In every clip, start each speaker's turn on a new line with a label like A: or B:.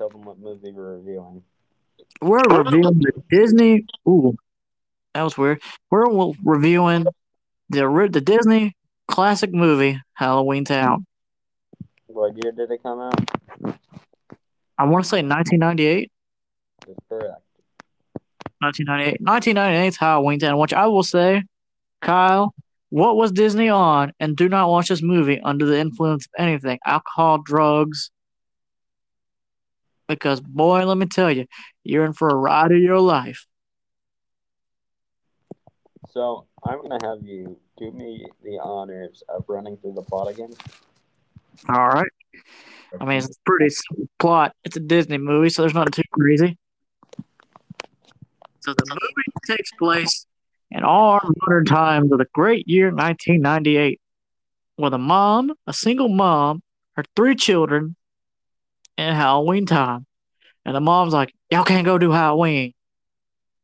A: tell them what movie we're reviewing.
B: We're reviewing the Disney. Ooh, that was weird. We're reviewing the the Disney classic movie Halloween Town.
A: What year did it come out?
B: I want to say 1998.
A: That's correct.
B: 1998. 1998 Halloween Town, which I will say, Kyle, what was Disney on? And do not watch this movie under the influence of anything alcohol, drugs. Because, boy, let me tell you, you're in for a ride of your life.
A: So, I'm going to have you do me the honors of running through the plot again.
B: All right. I mean, it's a pretty simple plot. It's a Disney movie, so there's not too crazy. So the movie takes place in our modern times of the great year 1998, with a mom, a single mom, her three children, Halloween time. And the mom's like, Y'all can't go do Halloween.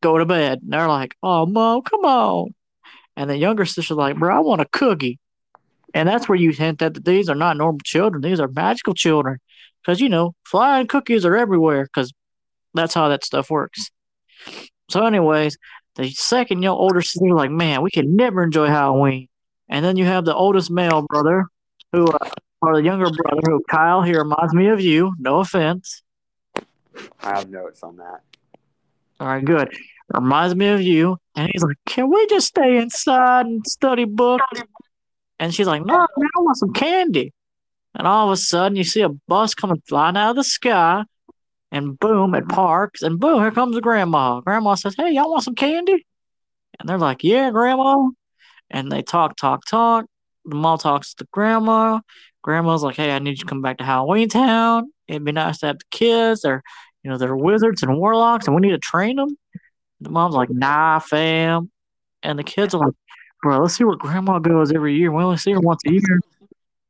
B: Go to bed. And they're like, Oh, mom, come on. And the younger sister's like, Bro, I want a cookie. And that's where you hint that these are not normal children. These are magical children. Because, you know, flying cookies are everywhere because that's how that stuff works. So, anyways, the second your older sister like, man, we can never enjoy Halloween. And then you have the oldest male brother, who, uh, or the younger brother, who Kyle here reminds me of you. No offense.
A: I have notes on that.
B: All right, good. Reminds me of you. And he's like, can we just stay inside and study books? And she's like, no, man, I want some candy. And all of a sudden, you see a bus coming flying out of the sky and boom, it parks, and boom, here comes the grandma. Grandma says, Hey, y'all want some candy? And they're like, Yeah, grandma. And they talk, talk, talk. The mom talks to grandma. Grandma's like, Hey, I need you to come back to Halloween Town. It'd be nice to have the kids. They're, you know, they're wizards and warlocks, and we need to train them. The mom's like, Nah, fam. And the kids are like, Bro, let's see where grandma goes every year. We only see her once a year.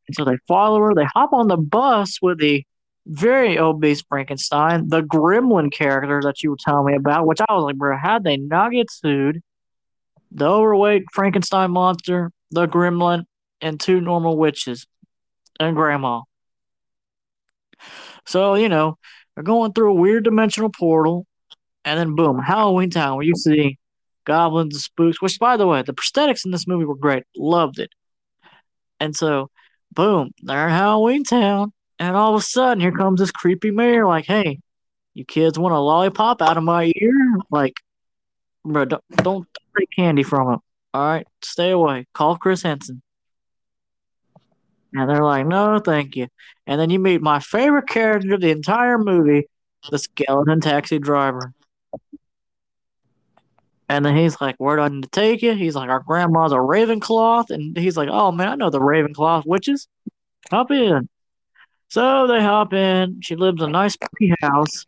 B: And so they follow her. They hop on the bus with the very obese Frankenstein, the gremlin character that you were telling me about, which I was like, bro, how'd they not get sued? The overweight Frankenstein monster, the gremlin, and two normal witches, and grandma. So, you know, they're going through a weird dimensional portal, and then boom, Halloween Town, where you see goblins and spooks, which, by the way, the prosthetics in this movie were great. Loved it. And so, boom, they're in Halloween Town and all of a sudden, here comes this creepy mayor, like, hey, you kids want a lollipop out of my ear? Like, bro, don't, don't take candy from him. All right, stay away. Call Chris Hansen. And they're like, no, thank you. And then you meet my favorite character of the entire movie, the skeleton taxi driver. And then he's like, Where do I need to take you? He's like, Our grandma's a Ravenclaw. And he's like, Oh man, I know the Ravenclaw witches. Hop in. So they hop in. She lives in a nice house.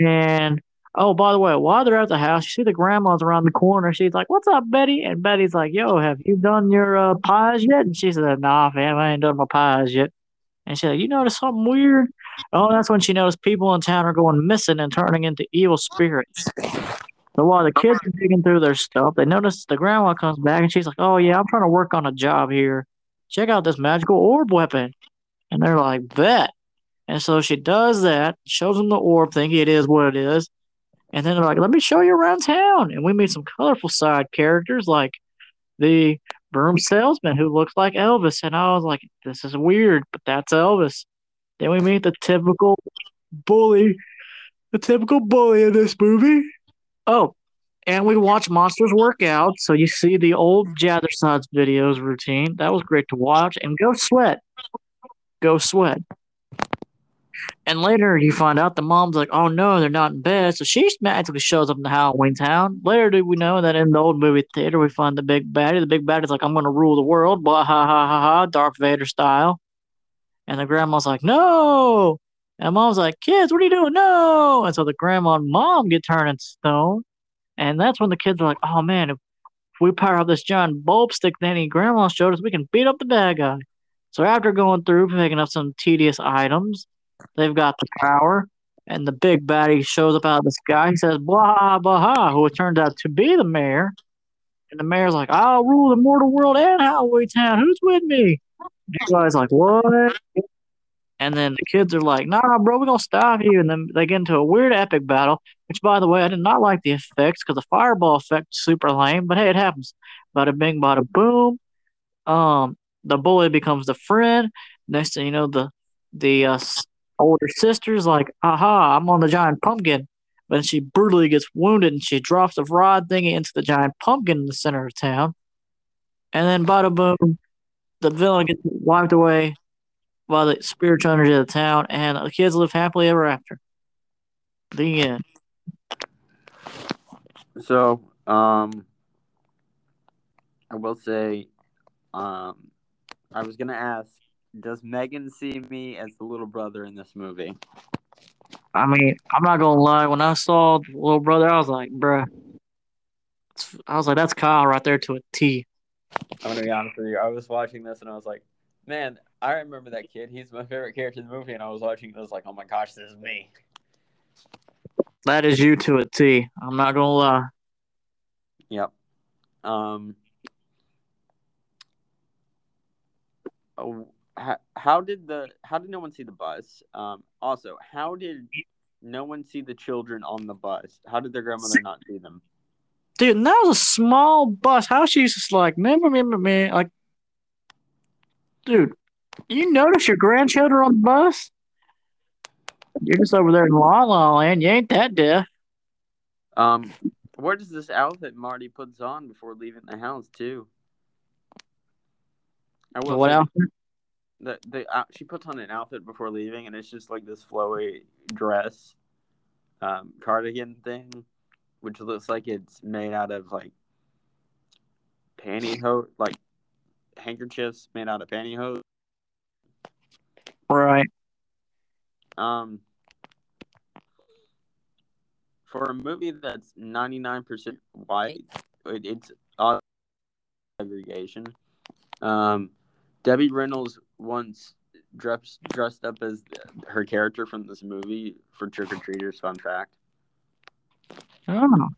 B: And oh, by the way, while they're at the house, you see the grandma's around the corner. She's like, "What's up, Betty?" And Betty's like, "Yo, have you done your uh, pies yet?" And she said, "Nah, fam, I ain't done my pies yet." And she said, "You notice something weird?" Oh, that's when she noticed people in town are going missing and turning into evil spirits. So while the kids are digging through their stuff, they notice the grandma comes back and she's like, "Oh yeah, I'm trying to work on a job here. Check out this magical orb weapon." And they're like, bet. And so she does that, shows them the orb, thinking it is what it is. And then they're like, let me show you around town. And we meet some colorful side characters like the broom salesman who looks like Elvis. And I was like, this is weird, but that's Elvis. Then we meet the typical bully, the typical bully in this movie. Oh, and we watch monsters work out. So you see the old Jazzercise videos routine. That was great to watch. And go sweat go sweat. And later you find out the mom's like, oh no, they're not in bed. So she magically shows up in the Halloween town. Later do we know that in the old movie theater we find the big baddie. The big baddie's like, I'm gonna rule the world, blah ha ha ha ha, Darth Vader style. And the grandma's like, no. And mom's like, kids, what are you doing? No. And so the grandma and mom get turned turning stone. And that's when the kids are like, oh man, if we power up this giant bulb stick any grandma showed us, we can beat up the bad guy. So after going through picking up some tedious items, they've got the power, and the big baddie shows up out of the sky. He says, blah, blah, who it turns out to be the mayor. And the mayor's like, I'll rule the mortal world and Halloween Town. Who's with me? And the guy's like, what? And then the kids are like, "Nah, bro, we're gonna stop you." And then they get into a weird epic battle. Which, by the way, I did not like the effects because the fireball effect is super lame. But hey, it happens. Bada bing, bada boom. Um, the bully becomes the friend. Next thing you know, the the uh, older sister's like, "Aha, I'm on the giant pumpkin." But she brutally gets wounded and she drops the rod thingy into the giant pumpkin in the center of town. And then, bada boom, the villain gets wiped away by the spiritual energy of the town, and the kids live happily ever after. The end.
A: So, um, I will say, um, I was gonna ask, does Megan see me as the little brother in this movie?
B: I mean, I'm not gonna lie. When I saw the little brother, I was like, bruh. I was like, that's Kyle right there to a T.
A: I'm gonna be honest with you. I was watching this and I was like, man, I remember that kid. He's my favorite character in the movie. And I was watching this like, oh my gosh, this is me.
B: That is you to a T. I'm not gonna lie.
A: Yep. Um. Oh, how, how did the how did no one see the bus? Um. Also, how did no one see the children on the bus? How did their grandmother not see them?
B: Dude, and that was a small bus. How she's just like, man, man, man, man. Like, dude, you notice your grandchildren on the bus? You're just over there in La La Land. You ain't that deaf.
A: Um, where does this outfit Marty puts on before leaving the house too? I will
B: What
A: say
B: outfit?
A: The the uh, she puts on an outfit before leaving, and it's just like this flowy dress, um, cardigan thing, which looks like it's made out of like pantyhose, like handkerchiefs made out of pantyhose.
B: Right.
A: Um, for a movie that's ninety nine percent white, it, it's odd segregation. Um, Debbie Reynolds once dressed dressed up as her character from this movie for Trick or Treaters. Fun fact.
B: Oh.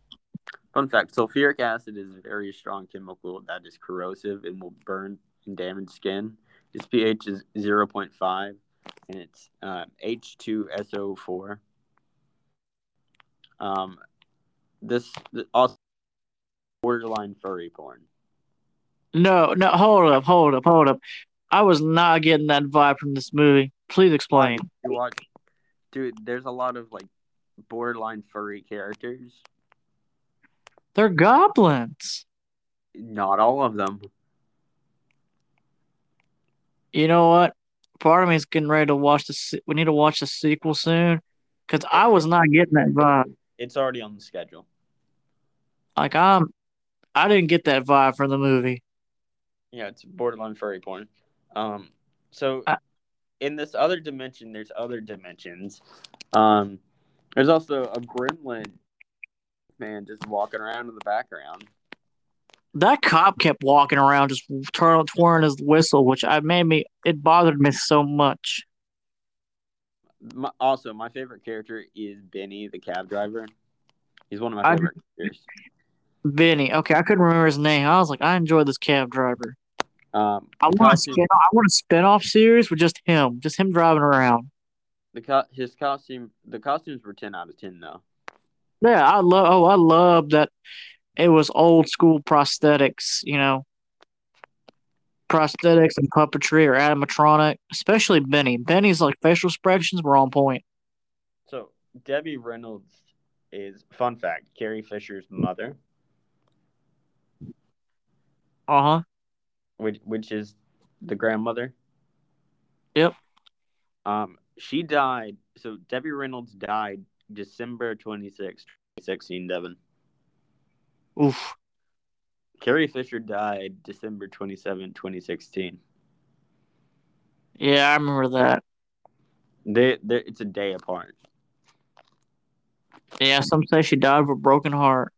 A: Fun fact: sulfuric acid is a very strong chemical that is corrosive and will burn and damage skin. Its pH is zero point five, and it's uh, H2SO4. Um, this, also borderline furry porn.
B: No, no, hold up, hold up, hold up. I was not getting that vibe from this movie. Please explain.
A: You watch, dude. There's a lot of like borderline furry characters.
B: They're goblins.
A: Not all of them.
B: You know what? Part of me is getting ready to watch the. se- We need to watch the sequel soon, because I was not getting that vibe.
A: It's already on the schedule.
B: Like I'm, I didn't get that vibe from the movie.
A: Yeah, it's borderline furry porn. Um, so
B: Uh,
A: in this other dimension, there's other dimensions. Um, there's also a gremlin man just walking around in the background.
B: That cop kept walking around, just twirling, twirling his whistle, which I made me. It bothered me so much.
A: My, also, my favorite character is Benny, the cab driver. He's one of my
B: I-
A: favorite characters.
B: Vinny. Okay, I couldn't remember his name. I was like, I enjoy this cab driver.
A: Um,
B: I want a spin. I want a spin-off series with just him, just him driving around.
A: the co- his costume, the costumes were ten out of ten though.
B: Yeah, I love. Oh, I love that. It was old school prosthetics. You know, prosthetics and puppetry or animatronic, especially Benny. Benny's like facial expressions were on point.
A: So Debbie Reynolds is fun fact Carrie Fisher's mother,
B: Uh huh.
A: Which which is the grandmother.
B: Yep.
A: Um, she died. So Debbie Reynolds died December 26, 2016, Devin.
B: Oof.
A: Carrie Fisher died December 27, 2016.
B: Yeah, I remember that.
A: They, they, it's a day apart.
B: Yeah, some say she died of a broken heart.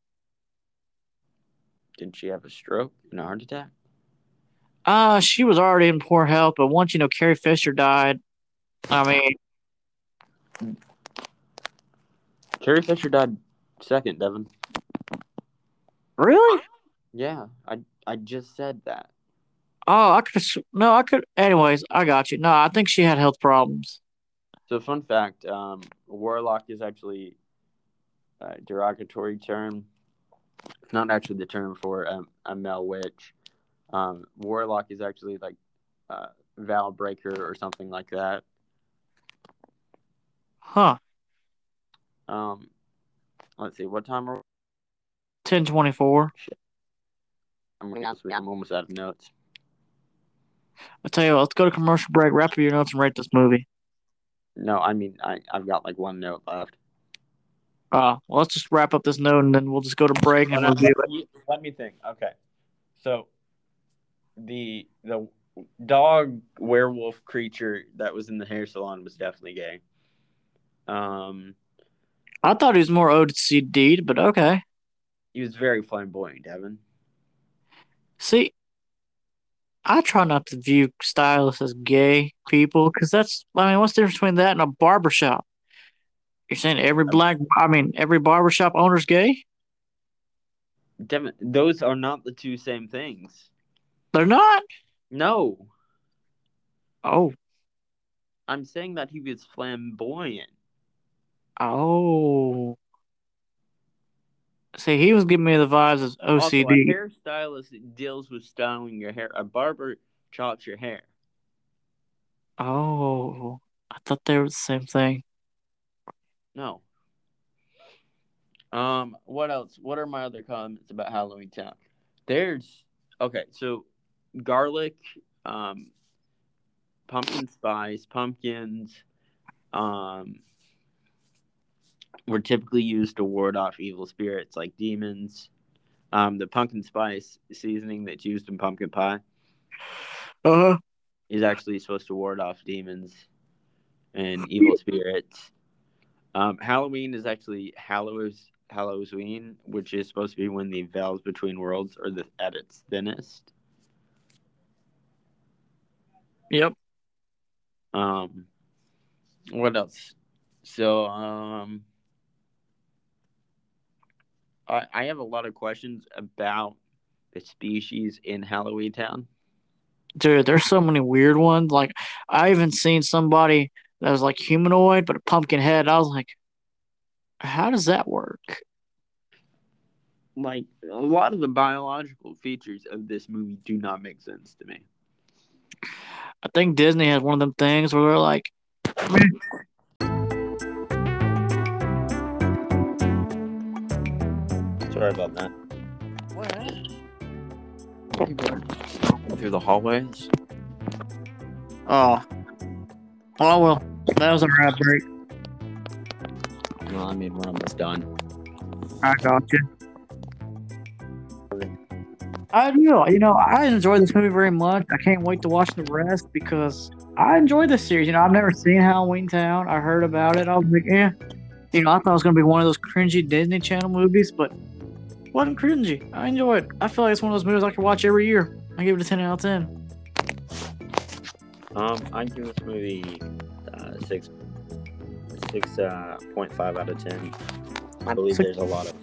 A: Didn't she have a stroke and a heart attack?
B: Uh, she was already in poor health, but once you know Carrie Fisher died, I mean,
A: Carrie Fisher died second, Devin.
B: really?
A: Yeah, I I just said that.
B: Oh, I could. No, I could. Anyways, I got you. No, I think she had health problems.
A: So, fun fact: um, warlock is actually a derogatory term. It's not actually the term for a, a male witch. Um, warlock is actually like uh, vow breaker or something like that.
B: Huh.
A: Um, let's see, what time are
B: Ten twenty four.
A: I'm, I'm almost out of notes.
B: I tell you what, let's go to commercial break. Wrap up your notes and rate this movie.
A: No, I mean I I've got like one note left.
B: Uh, well, let's just wrap up this note and then we'll just go to break and
A: Let
B: review it.
A: me- Let me think. Okay, so the the dog werewolf creature that was in the hair salon was definitely gay. Um,
B: I thought he was more OCD, but okay.
A: he was very flamboyant, Devin.
B: See, I try not to view stylists as gay people because that's, I mean, what's the difference between that and a barbershop? You're saying every black, I mean, every barbershop owner's gay?
A: Devin, those are not the two same things.
B: They're not?
A: No,
B: Oh,
A: I'm saying that he was flamboyant.
B: oh. See, he was giving me the vibes of
A: Also, a
B: OCD.
A: hairstylist deals with styling your hair. A barber chops your hair.
B: Oh, I thought they were the same thing.
A: No. Um, what else? What are my other comments about Halloween Town? There's okay, so garlic, um, pumpkin spice, pumpkins, um, were typically used to ward off evil spirits like demons. Um, the pumpkin spice seasoning that's used in pumpkin pie
B: Uh huh.
A: is actually supposed to ward off demons and evil spirits. Um, Halloween is actually Hallows Halloween, which is supposed to be when the veils between worlds are the, at its thinnest.
B: Yep.
A: Um, what else? So, um, I I have a lot of questions about the species in Halloween Town.
B: Dude, there's so many weird ones. Like, I even seen somebody that was like humanoid, but a pumpkin head. I was like, how does that work?
A: Like a lot of the biological features of this movie do not make sense to me.
B: I think Disney has one of them things where they're like,
A: Sorry about that. What? Through the hallways.
B: oh, oh well, that was a rap break.
A: Well, I mean, we're almost done.
B: I got you. I do. You know, I enjoyed this movie very much. I can't wait to watch the rest because I enjoyed this series. You know, I've never seen Halloween Town. I heard about it. I was like, eh. You know, I thought it was gonna be one of those cringy Disney Channel movies, but it wasn't cringy. I enjoyed it. I feel like it's one of those movies I could watch every year. I give it a ten out of ten.
A: Um, I give this movie uh, six six uh, point five out of ten. I believe there's a lot of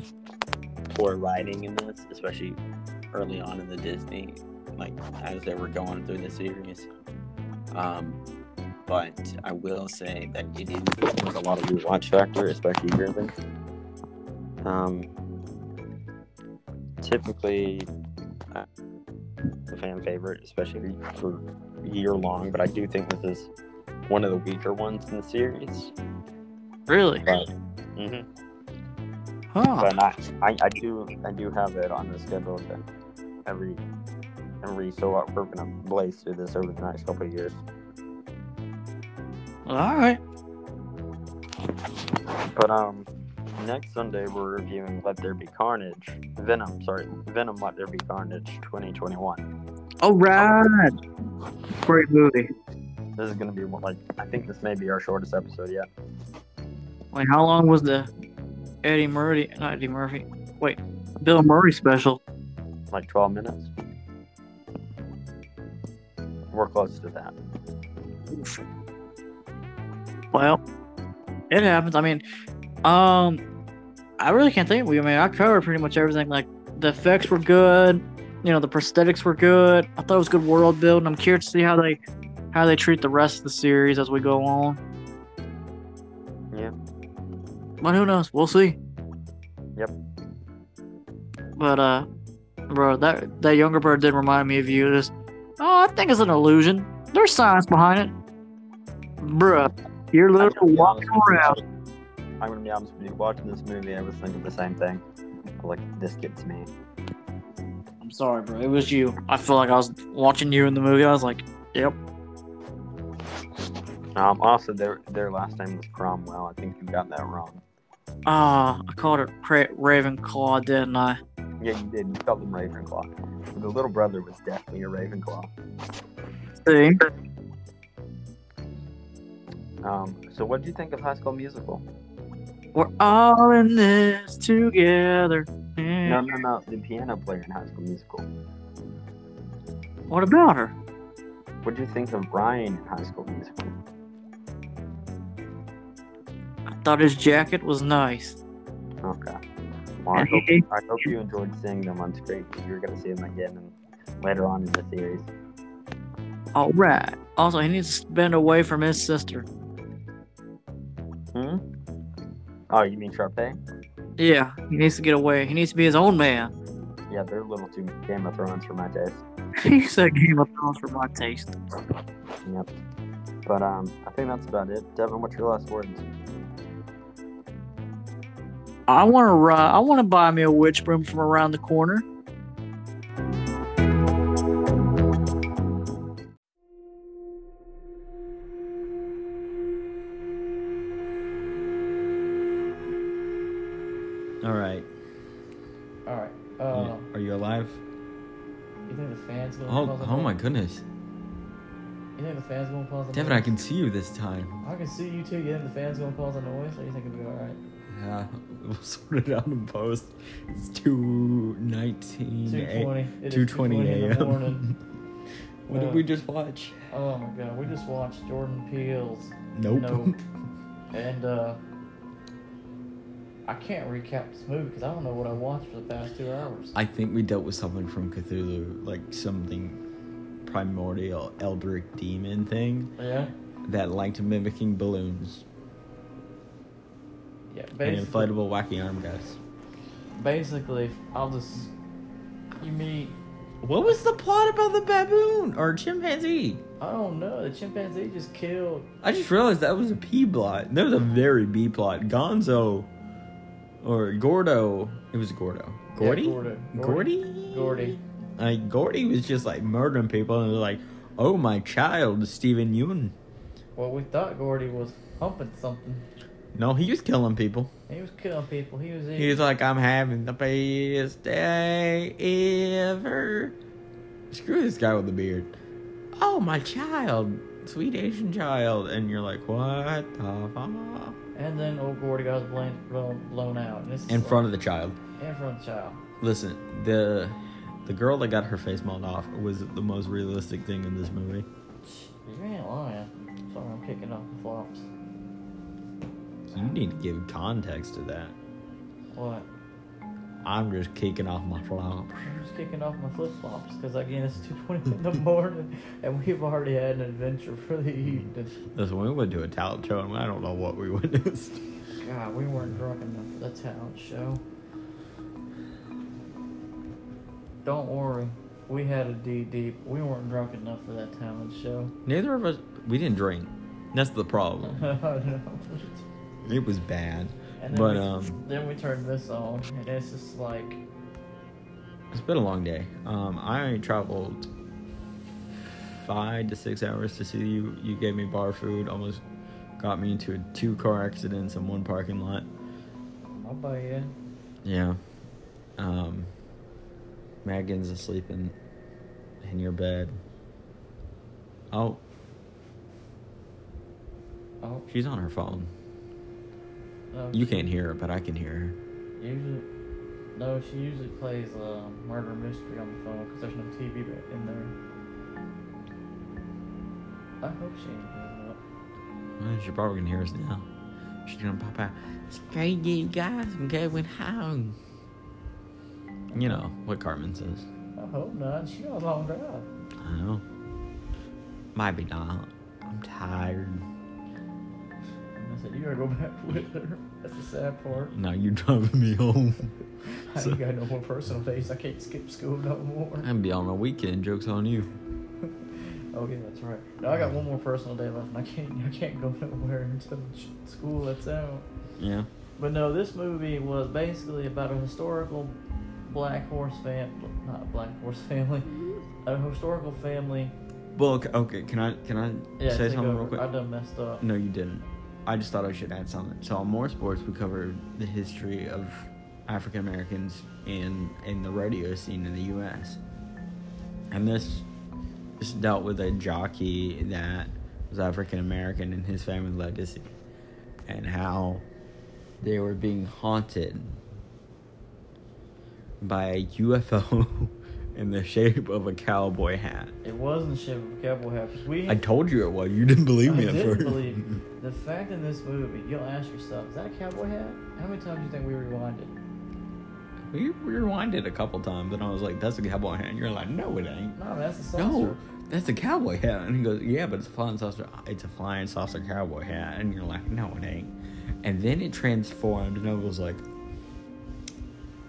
A: poor writing in this, especially early on in the Disney, like as they were going through the series. Um, but I will say that it is there's a lot of rewatch factor, especially yearly. Um, typically, uh, a fan favorite, especially for year long. But I do think this is one of the weaker ones in the series.
B: Really?
A: But, hmm
B: Huh.
A: but I, I, I do I do have it on the schedule to every every so we're gonna blaze through this over the next couple of years.
B: All right.
A: But um, next Sunday we're reviewing Let There Be Carnage, Venom. Sorry, Venom. Let There Be Carnage, 2021.
B: All right. Great movie.
A: This is gonna be one- like I think this may be our shortest episode yet.
B: Wait, how long was the Eddie Murphy? Not Eddie Murphy. Wait, Bill Murray special.
A: Like 12 minutes. We're close to that.
B: Well, it happens. I mean, um, I really can't think. We, I mean, I covered pretty much everything. Like the effects were good,
C: you know the prosthetics were good. I thought it was good world building. I'm curious to see how they how they treat the rest of the series as we go on.
A: Yeah.
C: But who knows? We'll see.
A: Yep.
C: But uh, bro, that that younger bird did remind me of you. This, oh, I think it's an illusion. There's science behind it, bruh. You're literally walking around.
A: I'm gonna be honest with you. Watching this movie, I was thinking the same thing. Like this gets me.
C: I'm sorry, bro. It was you. I feel like I was watching you in the movie. I was like, yep.
A: Um. Also, their their last name was Cromwell. I think you got that wrong.
C: Ah, I called it Ravenclaw, didn't I?
A: Yeah, you did. You called them Ravenclaw. The little brother was definitely a Ravenclaw.
C: See?
A: Um. So, what did you think of High School Musical?
C: We're all in this together.
A: No, no, no. The piano player in High School Musical.
C: What about her?
A: What do you think of Ryan in High School Musical?
C: Thought his jacket was nice.
A: Okay. Well, I hope, I hope you enjoyed seeing them on screen because you're going to see them again and later on in the series.
C: All right. Also, he needs to spend away from his sister.
A: Hmm? Oh, you mean Sharpay?
C: Yeah, he needs to get away. He needs to be his own man.
A: Yeah, they're a little too Game of Thrones for my taste.
C: he said Game of Thrones for my taste.
A: Yep. But um, I think that's about it. Devin, what's your last words?
C: I want to ride. I want to buy me a witch broom from around the corner.
D: All right.
B: All right.
D: You-
B: Uh,
D: Are you alive?
B: you think the fans gonna
D: Oh,
B: pause
D: oh my goodness.
B: You think the fans gonna pause the
D: Devin,
B: noise?
D: I can see you this time.
B: I can see you too. You think the fans gonna pause the noise? Or you think it'll be all right?
D: Yeah, we'll sort it out in post. It's 219
B: Two
D: a-
B: twenty. It is
D: 2:20
B: 2:20 in the morning.
D: a.m. what
B: Uh,
D: did we just watch?
B: Oh my god, we just watched Jordan Peele's
D: Nope.
B: Nope. and uh, I can't recap this movie because I don't know what I watched for the past two hours.
D: I think we dealt with something from Cthulhu, like something primordial, eldritch demon thing
B: Yeah.
D: that liked mimicking balloons
B: Yeah.
D: and inflatable wacky arm guys.
B: basically, I'll just you meet.
D: What was the plot about the baboon or chimpanzee?
B: I don't know. The chimpanzee just killed.
D: I just realized that was a P plot. That was a very B plot. Gonzo or Gordo. It was Gordo. Gordy?
B: Yeah, Gordo.
D: Gordy?
B: Gordy.
D: Like Gordy was just like murdering people and was like, "Oh my child, Steven Yeun."
B: Well, we thought Gordy was humping something.
D: No, he was killing people.
B: He was killing people. He was
D: He was like, "I'm having the best day ever." Screw this guy with the beard. Oh my child, sweet Asian child, and you're like, "What the fuck?"
B: And then old Gordy got blown, blown out. And
D: In
B: like-
D: front of the child.
B: in front of the child.
D: Listen, the the girl that got her face mauled off was the most realistic thing in this movie.
B: You ain't lying. Sorry, I'm kicking off the flops.
D: You need to give context to that.
B: What?
D: I'm just kicking off my flops.
B: I'm just kicking off my flip flops because again it's 2:20 in the morning and we've already had an adventure for the evening.
D: Listen, we went to a talent show and I don't know what we witnessed.
B: God, we weren't drunk enough for the talent show. Don't worry, we had a D deep. We weren't drunk enough for that talent show.
D: Neither of us, we didn't drink. That's the problem. It was bad.
B: And then
D: But,
B: we,
D: um,
B: then we turned this on, and it's just like,
D: It's been a long day. Um, I traveled five to six hours to see you. You gave me bar food. Almost got me into a two car accidents in one parking lot.
B: I'll buy you.
D: Yeah. Um, Megan's asleep in in your bed. Oh,
B: Oh,
D: she's on her phone.
B: No,
D: You
B: she-
D: can't hear her, but I can hear her.
B: Usually, no, she usually plays uh, murder mystery on the phone because there's no TV in there. I hope she ain't doing that.
D: Well, she probably can hear us now. She's gonna pop out. Hey, you guys, I'm going home. You know what Carmen says.
B: I hope hope not. She got a long drive.
D: I know. Might be not. I'm tired.
B: Said, you gotta go back with her. That's the sad part.
D: Now you're driving me home.
B: I
D: So-
B: ain't got no more personal days. I can't skip school no more.
D: I'm be on a weekend. Jokes on you.
B: Oh yeah, that's right. No, I got one more personal day left, and I can't. I can't go nowhere until school lets out.
D: Yeah.
B: But no, this movie was basically about a historical black horse fam, not a black horse family, a historical family.
D: Well, okay, okay. Can I can I
B: Yeah,
D: say something
B: over.
D: real quick?
B: I done messed up.
D: No, you didn't. I just thought I should add something. So on Moore Sports, we covered the history of African Americans in in the radio scene in the U.S. And this this dealt with a jockey that was African American and his family legacy, and how they were being haunted by a UFO in the shape of a cowboy hat.
B: It wasn't the shape of a cowboy hat. We,
D: I told you it was. You didn't believe
B: I
D: me at
B: didn't
D: first.
B: believe the fact in this movie. You'll ask yourself, is that a cowboy hat? How many times do you think we rewinded?
D: We rewinded a couple times, and I was like, "That's a cowboy hat." And you're like, "No, it ain't."
B: No, that's the saucer.
D: No, that's a cowboy hat. And he goes, "Yeah, but it's a flying saucer. It's a flying saucer cowboy hat." And you're like, "No, it ain't." And then it transformed, and I was like,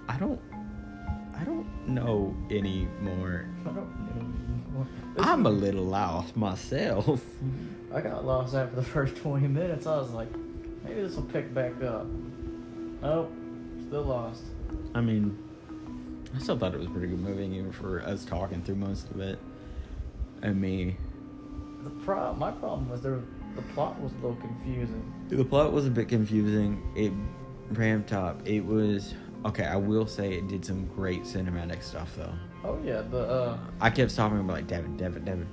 D: "I don't, I don't know anymore.
B: I don't know anymore. This
D: I'm a little lost myself."
B: I got lost after the first 20 minutes. I was like, maybe this will pick back up. Nope, still lost.
D: I mean, I still thought it was a pretty good movie, even for us talking through most of it, and me.
B: The pro- my problem was there. The plot was a little confusing.
D: The plot was a bit confusing. It ramped up. It was okay. I will say it did some great cinematic stuff though.
B: Oh yeah, the uh,
D: I kept stopping and be like, Devin, Devin, Devin.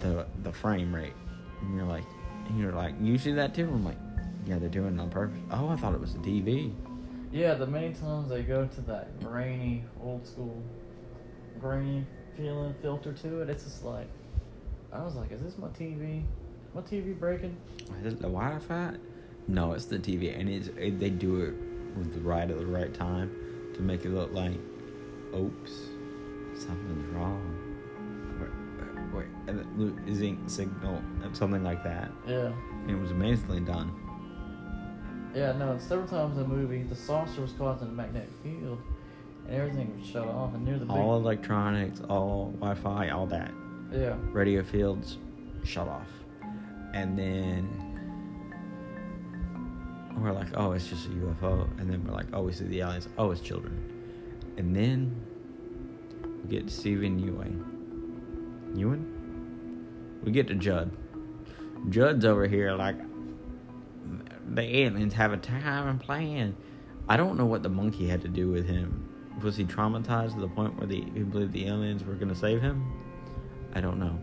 D: The the frame rate, and you're like, and you're like, you see that too? I'm like, yeah, they're doing it on purpose. Oh, I thought it was the TV.
B: yeah, the many times they go to that grainy, old school, grainy feeling filter to it, it's just like, I was like, is this my TV? My TV breaking?
D: Is it the Wi-Fi? No, it's the TV, and it's it, they do it with the right at the right time to make it look like, oops, something's wrong. And it losing signal, something like that.
B: Yeah.
D: It was amazingly done.
B: Yeah, no, several times in the movie, the saucer was causing a magnetic field, and everything was shut off, and near the big.
D: All electronics, all Wi-Fi, all that.
B: yeah.
D: radio fields shut off. And then we're like, oh, it's just a UFO. And then we're like, oh, we see the aliens. Oh, it's children. And then we get to Stephen Ewing. Ewan? We get to Judd. Judd's over here like, the aliens have a time and plan. I don't know what the monkey had to do with him. Was he traumatized to the point where the, he believed the aliens were going to save him? I don't know.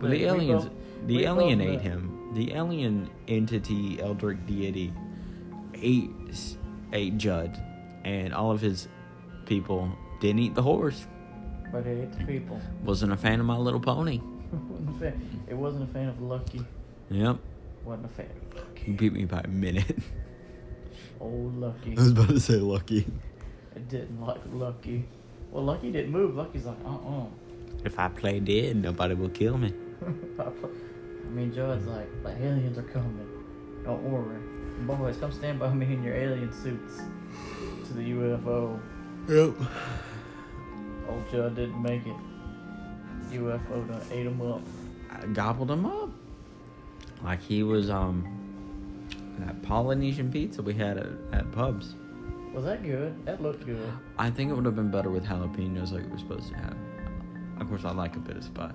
D: But the aliens,
B: both-
D: the alien ate him. The alien entity, Eldritch deity, ate ate Judd, and all of his people didn't eat the horse.
B: But it ate the people.
D: Wasn't a fan of My Little Pony.
B: Wasn't a fan- it wasn't a fan of Lucky.
D: Yep,
B: Wasn't a fan of Lucky.
D: beat me by a minute.
B: Old Lucky.
D: I was about to say Lucky.
B: I didn't like Lucky. Well, Lucky didn't move. Lucky's like, uh uh
D: If I play dead, nobody will kill me.
B: I mean, Judd's like, the aliens are coming. Don't worry. Boys, come stand by me in your alien suits to the UFO.
D: Yep.
B: Old Judd didn't make it. UFO done ate him up.
D: I gobbled him up. Like he was um that Polynesian pizza we had at, at pubs.
B: Was that good? That looked good.
D: I think it would have been better with jalapenos like it was supposed to have. Of course, I like a bit of spice.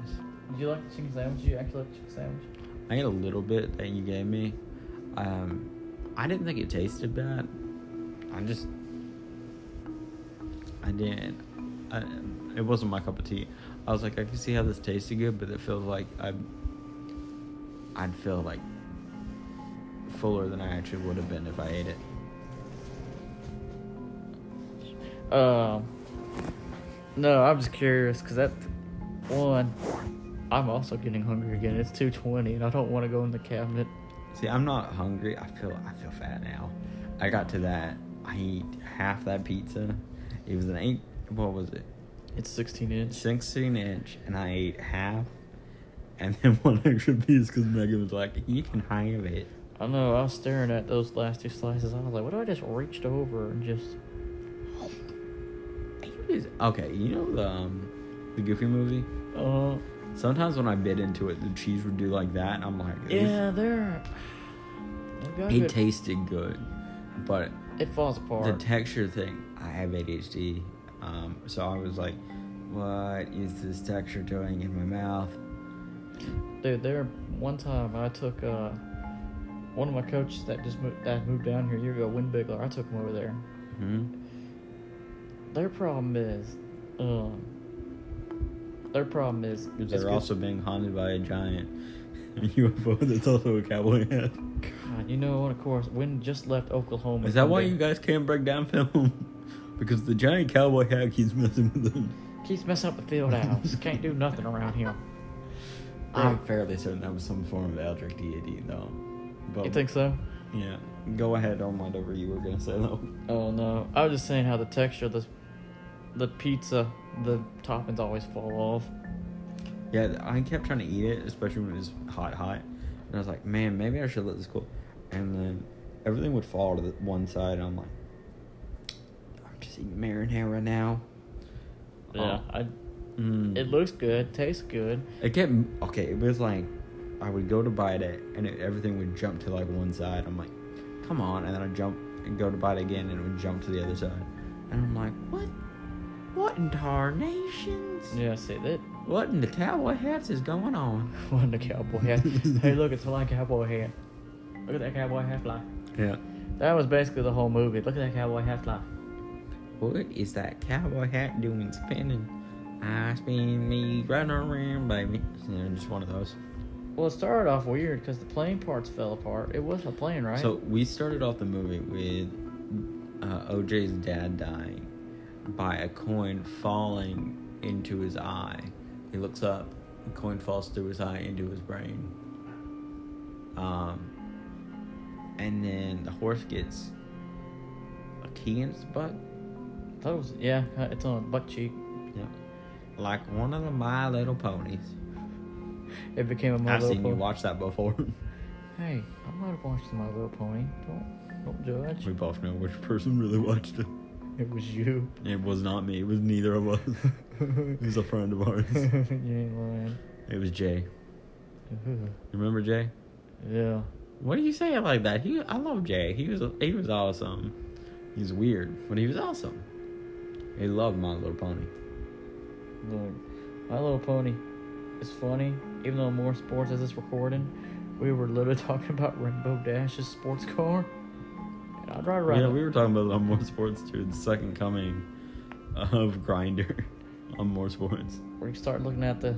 B: Did you like the chicken sandwich? Did You actually like the chicken sandwich?
D: I ate a little bit that you gave me. Um, I didn't think it tasted bad. I just, I didn't. I, it wasn't my cup of tea. I was like, I can see how this tasted good, but it feels like I, I'd feel like fuller than I actually would have been if I ate it.
B: Um, no, I'm just curious because that one, I'm also getting hungry again. It's two twenty, and I don't want to go in the cabinet.
D: See, I'm not hungry. I feel I feel fat now. I got to that. I eat half that pizza. It was an eight. What was it?
B: It's 16 inch.
D: 16 inch, and I ate half, and then one extra piece because Megan was like, "You can have it."
B: I know. I was staring at those last two slices. I was like, what if I just reached over and just.
D: Okay, you know the um, the Goofy movie.
B: Uh,
D: Sometimes when I bit into it, the cheese would do like that, and I'm like,
B: yeah, they're.
D: It
B: good-
D: tasted good, but
B: It falls apart.
D: the texture thing. I have ADHD, um, so I was like, "What is this texture doing in my mouth?"
B: Dude, there one time I took uh one of my coaches that just moved that moved down here a year ago, Win Bigler. I took him over there.
D: hmm
B: Their problem is, um, their problem is
D: They're also being haunted by a giant UFO that's also a cowboy hat.
B: God, you know, and of course, Win just left Oklahoma.
D: Is that why you guys can't break down film? because the giant cowboy hat keeps messing with them.
B: keeps messing up the field house? Can't do nothing around here.
D: I'm fairly certain that was some form of Eldritch deity, though. But
B: You think so?
D: Yeah. Go ahead on whatever you were gonna say, though.
B: Oh no, I was just saying how the texture, of the the pizza, the toppings always fall off.
D: Yeah, I kept trying to eat it, especially when it was hot, hot. And I was like, man, maybe I should let this cool. And then everything would fall to the one side, and I'm like, I'm just eating marinara now.
B: Yeah,
D: Oh.
B: I.
D: Mm.
B: It looks good, tastes good.
D: It kept okay. It was like I would go to bite it, and it, everything would jump to like one side. I'm like, come on, and then I jump and go to bite again, and it would jump to the other side. And I'm like, what? What in tarnations?
B: Yeah, see that.
D: What in the cowboy hats is going on?
B: One the cowboy hat. hey, look, it's like a cowboy hat. Look at that cowboy hat fly.
D: Yeah.
B: That was basically the whole movie. Look at that cowboy hat fly.
D: What is that cowboy hat doing spinning? I spin me right around, baby. You know, just one of those.
B: Well, it started off weird because the plane parts fell apart. It wasn't a plane, right?
D: So we started off the movie with uh, OJ's dad dying by a coin falling into his eye. He looks up, the coin falls through his eye into his brain. Um, and then the horse gets a key in its butt.
B: that was yeah. It's on a butt cheek.
D: Yeah, like one of the My Little Ponies.
B: It became a My
D: I've
B: Little
D: seen you watch that before.
B: Hey, I might have watched My Little Pony. Don't don't judge.
D: we both know which person really watched it.
B: It was you.
D: It was not me. It was neither of us. It was a friend of ours.
B: you ain't lying.
D: It was Jay. You remember Jay?
B: yeah.
D: What do you say it like that? He, I love Jay. He was, he was awesome. He's weird, but he was awesome. He loved My Little Pony.
B: Look, My Little Pony is funny. Even though Moore Sports as this recording, we were literally talking about Rainbow Dash's sports car. And I'd ride around.
D: Yeah,
B: it.
D: we were talking about it on Moore Sports too. The second coming of Grinder on Moore Sports.
B: where you start looking at the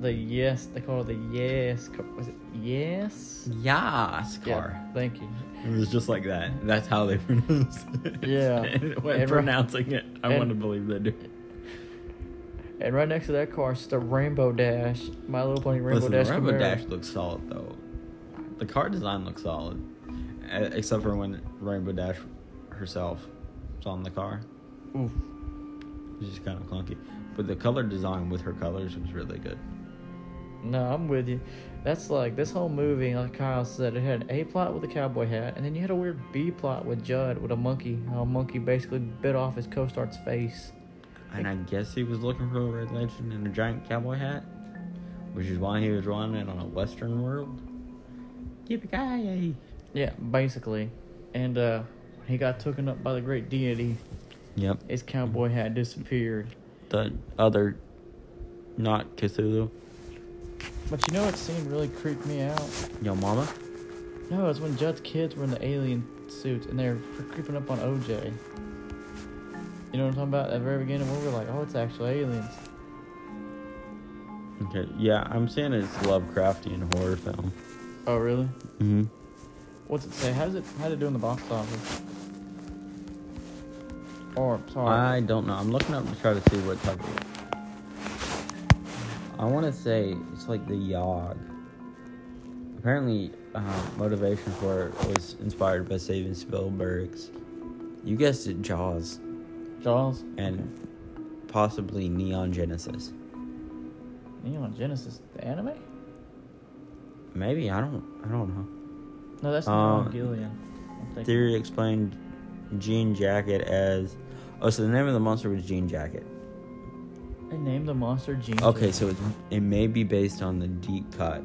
B: the yes they call it the yes was it yes
D: Yas
B: Yeah,
D: car.
B: thank you
D: It was just like that. That's how they pronounce it.
B: Yeah.
D: and when
B: And ri-
D: pronouncing it, I
B: and-
D: want to believe they do.
B: and right next to that car is the rainbow dash my little pony rainbow
D: Listen,
B: dash
D: the Rainbow
B: Camaro.
D: Dash looks solid though. The car design looks solid, except for when Rainbow Dash herself was on the car.
B: Oof.
D: It's just kind of clunky, but the color design with her colors was really good.
B: no i'm with you that's like this whole movie like kyle said it had an a plot with a cowboy hat and then you had a weird b plot with judd with a monkey how a monkey basically bit off his co-star's face
D: And I guess he was looking for a red legend and a giant cowboy hat, which is why he was running it on a western world. Yippee
B: yeah basically and uh he got taken up by the great deity
D: Yep.
B: his cowboy hat disappeared
D: The other, not Cthulhu.
B: but you know what scene really creeped me out
D: Yo, mama.
B: No, it's when Judd's kids were in the alien suits and they're creeping up on OJ. You know what I'm talking about? At the very beginning, where we're like, oh, it's actually aliens.
D: Okay. Yeah, I'm saying it's Lovecraftian horror film.
B: Oh, really?
D: Mm-hmm.
B: What's it say? How's it? How'd it do in the box office? Or sorry,
D: I don't know. I'm looking up to try to see what type of. I want to say it's like the Yog. Apparently, uh, motivation for it was inspired by Steven Spielberg's. You guessed it, Jaws,
B: Jaws.
D: and possibly Neon Genesis.
B: Neon Genesis, the anime?
D: Maybe I don't. I don't know.
B: No, that's
D: not um,
B: Neon Gillian.
D: Theory explained Jean Jacket as. Oh, so the name of the monster was Jean Jacket.
B: They named the monster Jean.
D: Okay, so it, it may be based on the deep cut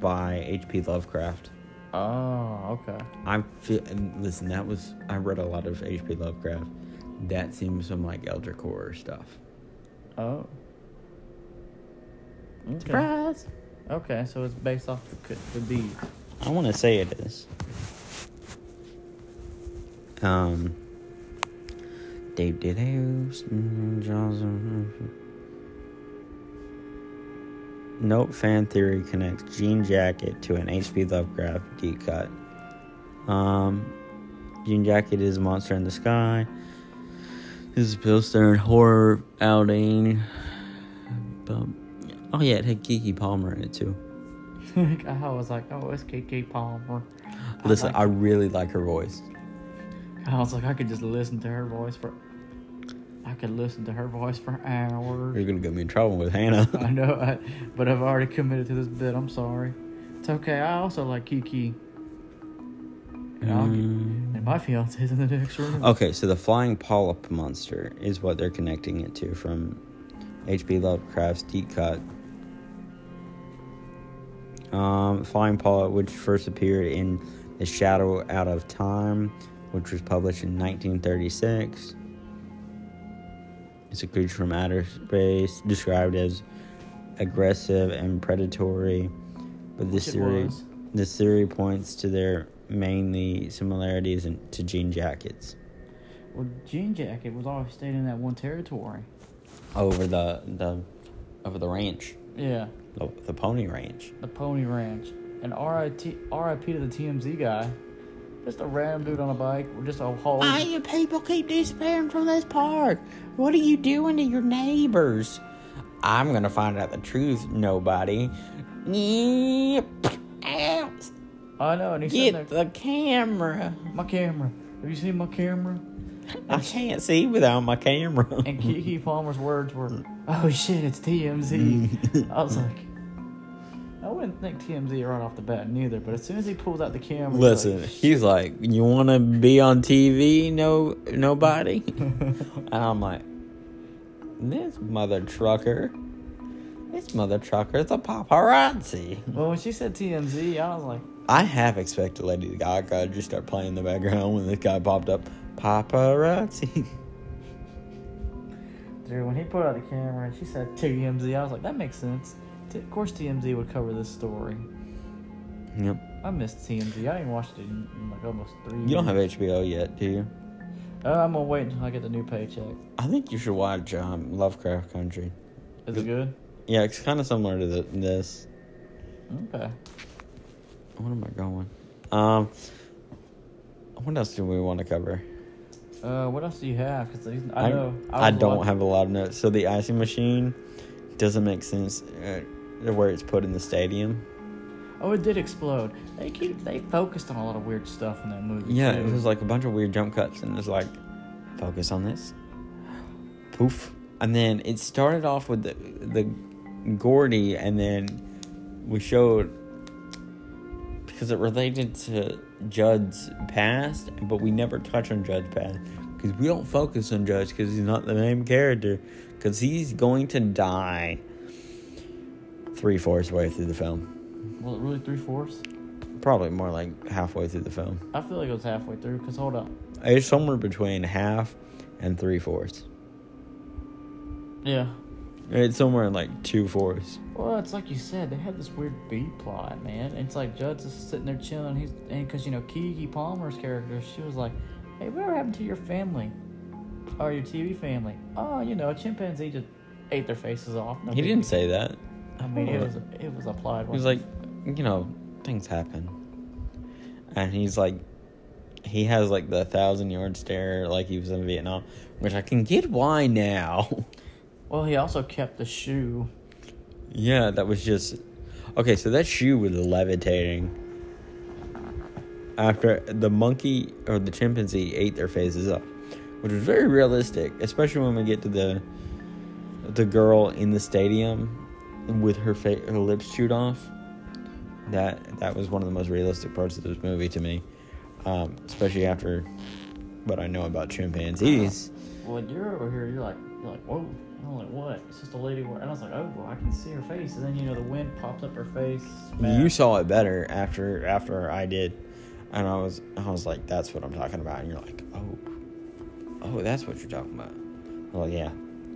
D: by H.P. Lovecraft.
B: Oh, okay.
D: I feel. Listen, that was. I read a lot of H.P. Lovecraft. That seems some like Eldritch horror stuff.
B: Oh. Okay.
D: Surprise!
B: Okay, so it's based off the, the.
D: I want to say it is. Um. Dave did Nope fan theory connects Jean Jacket to an H.P. Lovecraft deep cut. Um, Jean Jacket is a monster in the sky. This is Bill Stern horror outing. But, oh yeah, it had Keke Palmer in it too.
B: I was like, oh, it's Keke Palmer.
D: Listen,
B: like-
D: I really like her voice.
B: I was like, I could just listen to her voice for. I could listen to her voice for hours.
D: You're gonna get me in trouble with Hannah.
B: I know, I, but I've already committed to this bit. I'm sorry. It's okay. I also like Keke. And,
D: Mm.
B: and my fiance's in the next room.
D: Okay, so the flying polyp monster is what they're connecting it to from H.P. Lovecraft's Deep Cut. Um, flying polyp, which first appeared in The Shadow Out of Time, which was published in 1936. It's a creature from outer space, described as aggressive and predatory. But this theory,
B: was.
D: this theory points to their mainly similarities in, to jean jackets
B: Well, Jean Jacket was always staying in that one territory.
D: over the the over the ranch,
B: Yeah,
D: the, the pony ranch.
B: the Pony Ranch. And R.I.T. R.I.P. to the TMZ guy. Just a random dude on a bike. Or just a whole.
D: you people keep disappearing from this park? What are you doing to your neighbors? I'm gonna find out the truth, nobody. Yep.
B: I know, and he's sitting
D: Get
B: there.
D: the camera.
B: My camera. Have you seen my camera?
D: I can't see without my camera.
B: And Keke Palmer's words were, "Oh shit, it's TMZ." I was like, I wouldn't think TMZ right off the bat neither, but as soon as he pulls out the camera, he's
D: Listen, he's like, "You want to be on TV? No, nobody." and I'm like, "This mother trucker, this mother trucker is a paparazzi."
B: well, when she said TMZ, I was like,
D: I have expected Lady Gaga to just start playing in the background when this guy popped up. Paparazzi.
B: dude, when he put out the camera and she said TMZ, I was like, that makes sense. T- of course, TMZ would cover this story.
D: yep.
B: I missed TMZ. I ain't watched it in, in like almost three.
D: You don't have. HBO yet, do you?
B: Uh, I'm gonna wait until I get the new paycheck.
D: I think you should watch um, Lovecraft Country.
B: Is it good?
D: Yeah, it's kind of similar to the, this.
B: Okay.
D: What am I going? Um, what else do we want to cover?
B: Uh, what else do you have? Because I,
D: I,
B: know
D: I,
B: was
D: don't have a lot of notes. So the icing machine doesn't make sense uh, where it's put in the stadium.
B: Oh, it did explode. They keep they focused on a lot of weird stuff in that movie.
D: Yeah,
B: too.
D: it was like a bunch of weird jump cuts, and it's like, focus on this. Poof, and then it started off with the the Gordy, and then we showed because it related to Judd's past, but we never touch on Judd's past because we don't focus on Judd because he's not the main character because he's going to die three fourths way through the film.
B: Was it really three fourths?
D: Probably more like halfway through the film.
B: I feel like it was halfway through. Cause hold up.
D: It's somewhere between half and three fourths.
B: Yeah.
D: It's somewhere in like two fours.
B: Well, it's like you said. They had this weird B plot, man. It's like Judd's just sitting there chilling. He's and because you know Keke Palmer's character, she was like, "Hey, whatever happened to your family, or your TV family? Oh, you know, a chimpanzee just ate their faces off." No
D: He didn't
B: deal."
D: say that.
B: I mean, it was it was applied.
D: He was like, you know, things happen. And he's like, he has like the thousand yard stare like he was in Vietnam, which I can get why now.
B: well, he also kept the shoe.
D: yeah, that was just. Okay, so that shoe was levitating. After the monkey or the chimpanzee ate their faces off. which was very realistic, especially when we get to the the girl in the stadium with her fa- her lips chewed off. That that was one of the most realistic parts of this movie to me, um, especially after what I know about chimpanzees.
B: Well, you're over here. You're like, you're like, whoa. I'm like, what? It's just a lady. wearing-" And I was like, oh, well, I can see her face. And then you know the wind popped up her face.
D: You saw it better after after I did, and I was I was like, that's what I'm talking about. And you're like, oh, oh, that's what you're talking about. Well, yeah,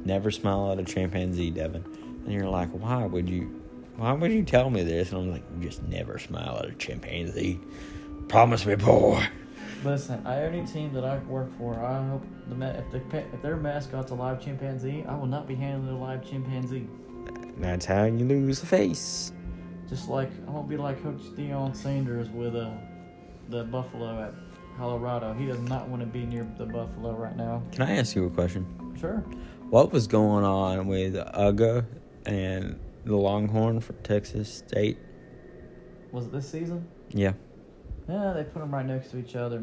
D: never smile at a chimpanzee, Devin. And you're like, why would you? Why would you tell me this? And I'm like, just never smile at a chimpanzee. Promise me, boy.
B: Listen, I any team that I work for, I hope the ma- if the pa- if their mascot's a live chimpanzee, I will not be handling a live chimpanzee.
D: That's how you lose the face.
B: Just like I'm gonna be like Coach Deion Sanders with uh, the Buffalo at Colorado. He does not want to be near the Buffalo right now.
D: Can I ask you a question?
B: Sure.
D: What was going on with Uga and the Longhorn from Texas State?
B: Was it this season?
D: Yeah.
B: Yeah, they put them right next to each other.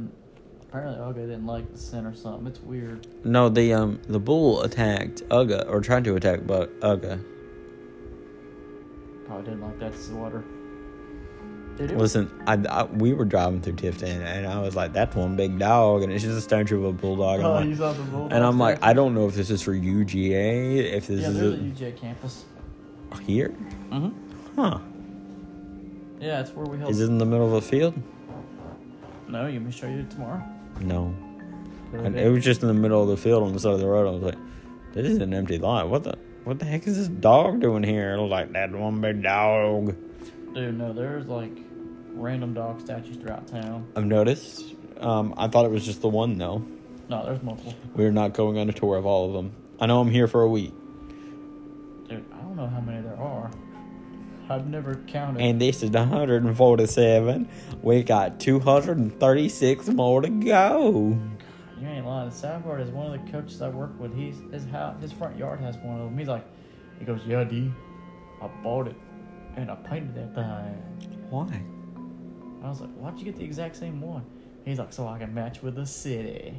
B: Apparently, Uga didn't like the scent or something. It's weird.
D: No, the um the bull attacked Uga or tried to attack Bu- Uga.
B: Probably didn't like that it
D: Listen, I, I we were driving through Tifton and I was like, "That's one big dog," and it's just a statue of a bulldog. And
B: oh,
D: I'm
B: you
D: like,
B: the bulldog
D: and I'm like. I don't know if this is for UGA, if this
B: Yeah,
D: is
B: there's a
D: a,
B: UJ campus.
D: here,
B: Mm-hmm.
D: huh?
B: Yeah, it's where we held.
D: Is it in the middle of a field?
B: No, you me show you tomorrow.
D: No, And it was just in the middle of the field on the side of the road. I was like, "This is an empty lot. What the what the heck is this dog doing here?" Was like, "That one big dog."
B: Dude, no, there's like random dog statues throughout town.
D: I've noticed. Um, I thought it was just the one though.
B: No, there's multiple.
D: We're not going on a tour of all of them. I know I'm here for a week,
B: Dude, I don't know how many there are. I've never counted.
D: and this is 147. We got 236 more to go.
B: you ain't lying. The sad part is one of the coaches I work with. He's his house, his front yard has one of them. He's like, he goes, "Yeah, D, I bought it, and I painted that thing."
D: Why?
B: I was like, "Why'd you get the exact same one?" He's like, "So I can match with the city."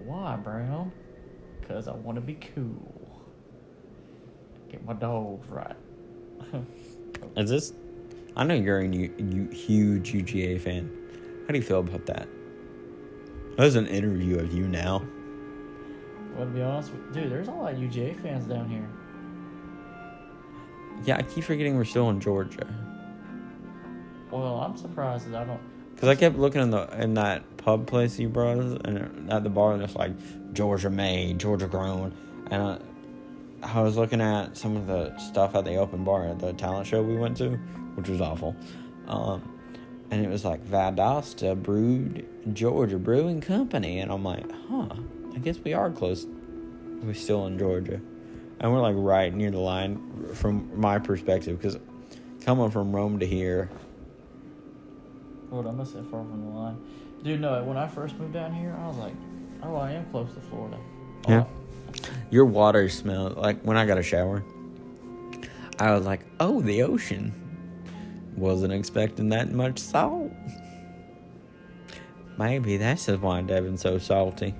B: Why, Brown? Cause I want to be cool. Get my dogs right.
D: Is this? I know you're a u- u- huge UGA fan. How do you feel about that? That was an interview of you now.
B: Well, to be honest, dude, there's a lot of UGA fans down here.
D: Yeah, I keep forgetting we're still in Georgia.
B: Well, I'm surprised that I don't.
D: Cause I kept looking in the in that pub place you brought us, and at the bar, and it's like Georgia made, Georgia grown, and I, I was looking at some of the stuff at the open bar at the talent show we went to, which was awful, um, and it was like Valdosta Brewed Georgia Brewing Company, and I'm like, huh, I guess we are close. We're still in Georgia, and we're like right near the line from my perspective, because coming from Rome to here,
B: Hold on, I'm gonna say far from the line. Dude, no, when I first moved down here, I was like, oh, I am close to Florida.
D: Yeah. Your water smell like when I got a shower. I was like, "Oh, the ocean." Wasn't expecting that much salt. Maybe that's just why Devin's so salty.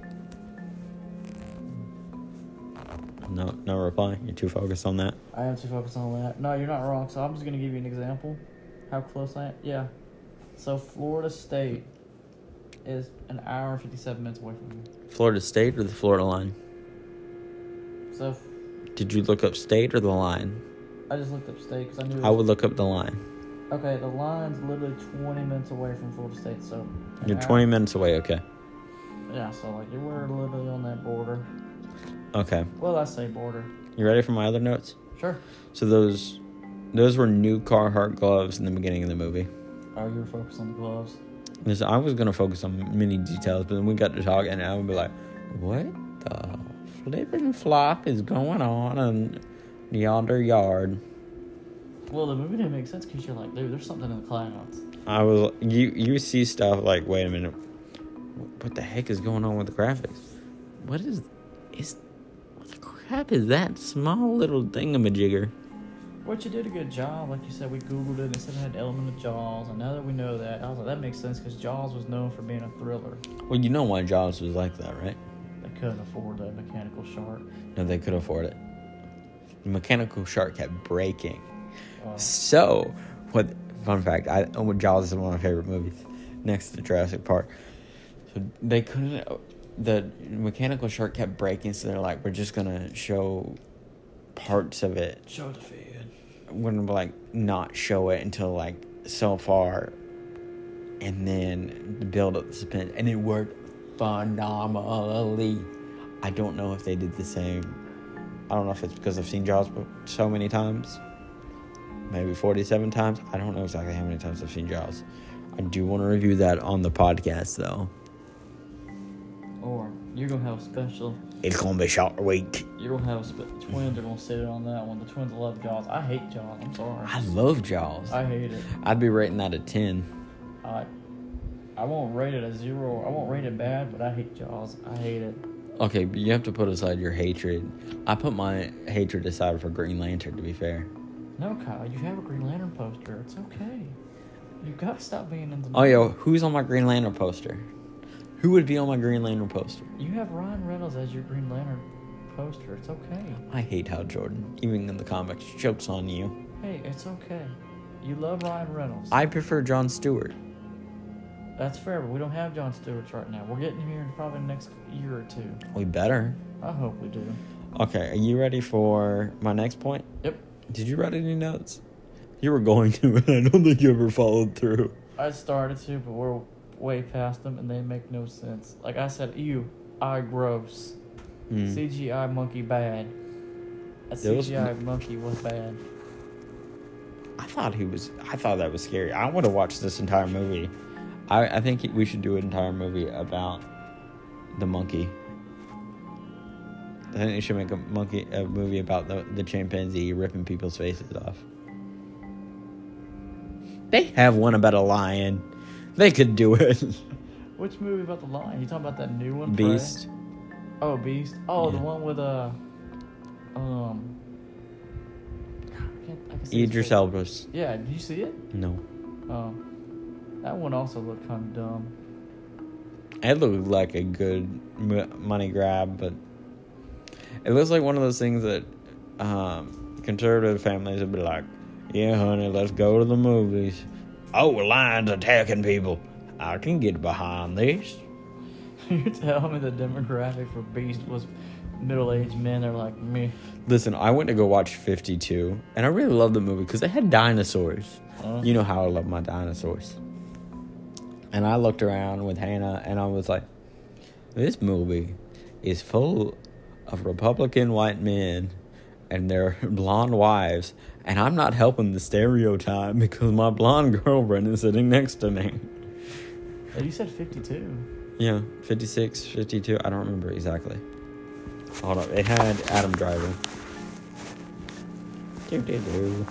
D: No, no reply. You're too focused on that.
B: I am too focused on that. No, you're not wrong. So I'm just gonna give you an example. How close I am. Yeah. So Florida State is an hour and 57 minutes away from me.
D: Florida State or the Florida line?
B: So
D: Did you look up state or the line?
B: I just looked up state because I knew. it
D: I would look up the line.
B: Okay, the line's literally 20 minutes away from Florida State. So
D: You're
B: hour-
D: 20 minutes away. Okay.
B: Yeah, so like you were literally on that border.
D: Okay.
B: Well, I say border.
D: You ready for my other notes?
B: Sure.
D: So those, those were new Carhartt gloves in the beginning of the movie.
B: Oh, you were focused on the gloves.
D: I was gonna focus on many details, but then we got to talk, and I would be like, "What the flipping flop is going on in yonder yard?"
B: Well, the movie didn't make sense because you're like, dude, there's something in the clouds.
D: I was you you see stuff like, "Wait a minute, what the heck is going on with the graphics? What is is what the crap is that small little thingamajigger?"
B: Which you did a good job, like you said. We googled it and it said it had an element of Jaws, and now that we know that, I was like, that makes sense because Jaws was known for being a thriller.
D: Well, you know why Jaws was like that, right?
B: They couldn't afford the mechanical shark.
D: No, they could afford it. The mechanical shark kept breaking.
B: Uh,
D: So, what? Fun fact: I oh, Jaws is one of my favorite movies, next to Jurassic Park. So they couldn't. The mechanical shark kept breaking, so they're like, "We're just gonna show parts of it.
B: show the feed.
D: We're gonna like not show it until like so far, and then build up the suspense." And it worked phenomenally. I don't know if they did the same. I don't know if it's because I've seen Jaws so many times maybe 47 times. I don't know exactly how many times I've seen Jaws. I do want to review that on the podcast, though.
B: Or you're gonna have a special.
D: It's going to be Shark Week.
B: You're gonna have a spe- twins are gonna sit on that one. The twins love Jaws. I hate Jaws. I'm sorry.
D: I love Jaws.
B: I hate it.
D: I'd be rating that a 10.
B: I I won't rate it a zero. I won't rate it bad, but I hate Jaws. I hate it.
D: Okay, but you have to put aside your hatred. I put my hatred aside for Green Lantern, to be fair.
B: No, Kyle, you have a Green Lantern poster. It's okay. You gotta stop being in the.
D: Oh, yo, who's on my Green Lantern poster? Who would be on my Green Lantern poster?
B: You have Ryan Reynolds as your Green Lantern poster. It's okay.
D: I hate how Jordan, even in the comics. Jokes on you.
B: Hey, it's okay. You love Ryan Reynolds.
D: I prefer John Stewart.
B: That's fair, but we don't have John Stewart's right now. We're getting here in probably the next year or two.
D: We better.
B: I hope we do.
D: Okay, are you ready for my next point?
B: Yep.
D: Did you write any notes? You were going to, but I don't think you ever followed through.
B: I started to, but we're way past them and they make no sense. Like I said, ew, eye gross.
D: Hmm.
B: CGI monkey bad. A
D: There was-
B: CGI monkey was bad.
D: I thought he was. I thought that was scary. I want to watch this entire movie. I I think we should do an entire movie about the monkey. I think they should make a monkey a movie about the the chimpanzee ripping people's faces off. They have one about a lion. They could do it.
B: Which movie about the lion? You talking about that new one?
D: Beast.
B: Prey? Oh, Beast. Oh, the one with uh, um. I can't. I can
D: Idris. Elba.
B: Yeah, did you see it?
D: No.
B: Oh, that one also looked kind of dumb.
D: It looked like a good m- money grab, but it looks like one of those things that um, conservative families would be like, "Yeah, honey, let's go to the movies." Oh, a lion's attacking people. I can get behind this.
B: you tell me the demographic for Beast was middle-aged men. They're like me.
D: Listen, I went to go watch Fifty Two, and I really loved the movie because it had dinosaurs.
B: Uh,
D: You know how I love my dinosaurs. And I looked around with Hannah and I was like, this movie is full of Republican white men and their blonde wives. And I'm not helping the stereotype because my blonde girlfriend is sitting next to me.
B: Hey, you said 52.
D: Yeah, 56, 52. I don't remember exactly. Hold up. It had Adam Driver. Do, do, do.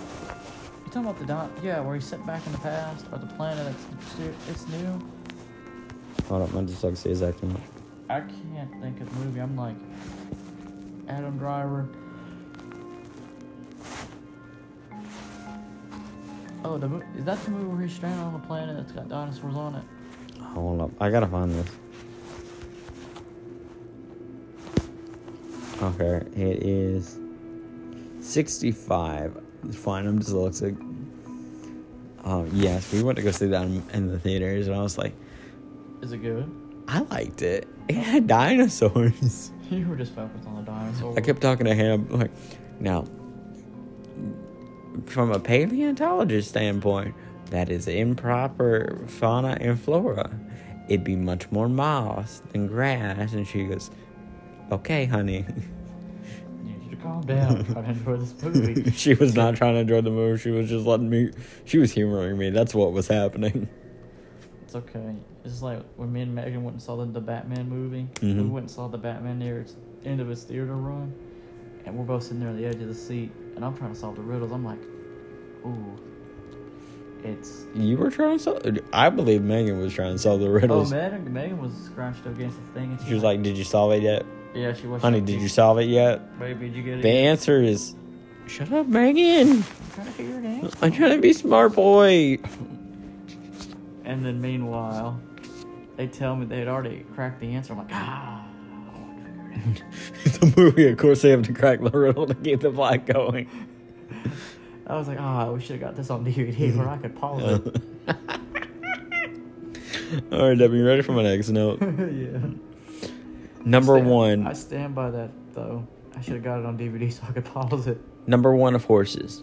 B: You talking about the dot? Yeah, where he set back in the past, or the planet that's it's new.
D: Hold up. My dyslexia is acting up.
B: I can't think of the movie. I'm like Adam Driver. Oh, the is that the movie where he's stranded on a planet that's got dinosaurs on it?
D: Hold up. I gotta find this. Okay, it is 65. Fine, I'm dyslexic. Um, yes, we went to go see that in, in the theaters, and I was like,
B: Is it good?
D: I liked it. It had dinosaurs.
B: You were just focused on the dinosaurs.
D: I kept talking to him, like, now, from a paleontologist standpoint, that is improper fauna and flora. It'd be much more moss than grass. And she goes, okay, honey.
B: I need you to calm down. I enjoy this movie.
D: she was not trying to enjoy the movie. She was just letting me, she was humoring me. That's what was happening.
B: It's okay. It's like when me and Megan went and saw the, the Batman movie. We
D: Mhm.
B: went and saw the Batman near its end of its theater run, and we're both sitting there on the edge of the seat, and I'm trying to solve the riddles. I'm like, ooh, it's.
D: You were trying to solve, I believe Megan was trying to solve the riddles. Oh.
B: Megan, Megan was scratched up against the thing, and
D: she was like, did you solve it yet?
B: Yeah, she was.
D: Honey, did you solve it yet?
B: Baby, did you get it?
D: The
B: yet?"
D: answer is Shut up, Megan.
B: I'm trying to figure it out.
D: I'm trying to be smart boy.
B: And then meanwhile, they tell me they had already cracked the answer. I'm like, ah.
D: the movie, of course, they have to crack the riddle to keep the plot going.
B: I was like, ah, we should have got this on DVD where I could pause it.
D: All right, Debbie, you ready for my next note?
B: yeah.
D: Number
B: Stand-
D: one.
B: I stand by that though. I should have got it on DVD so I could pause it.
D: Number one of horses.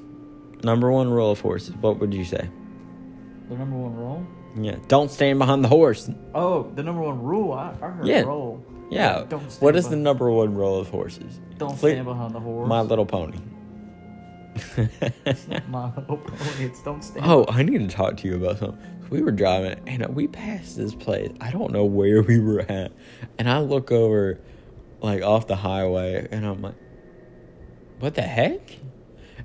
D: Number one rule of horses. What would you say?
B: The number one rule.
D: Yeah. Don't stand behind the horse.
B: Oh, the number one rule. I, I heard
D: Yeah.
B: roll.
D: Yeah.
B: Don't stand
D: What is the number one rule of horses?
B: Don't
D: Cle-
B: stand behind the horse.
D: My Little Pony.
B: My little pony. It's don't stand.
D: oh, I need to talk to you about something. We were driving and we passed this place. I don't know where we were at. And I look over like off the highway and I'm like, what the heck?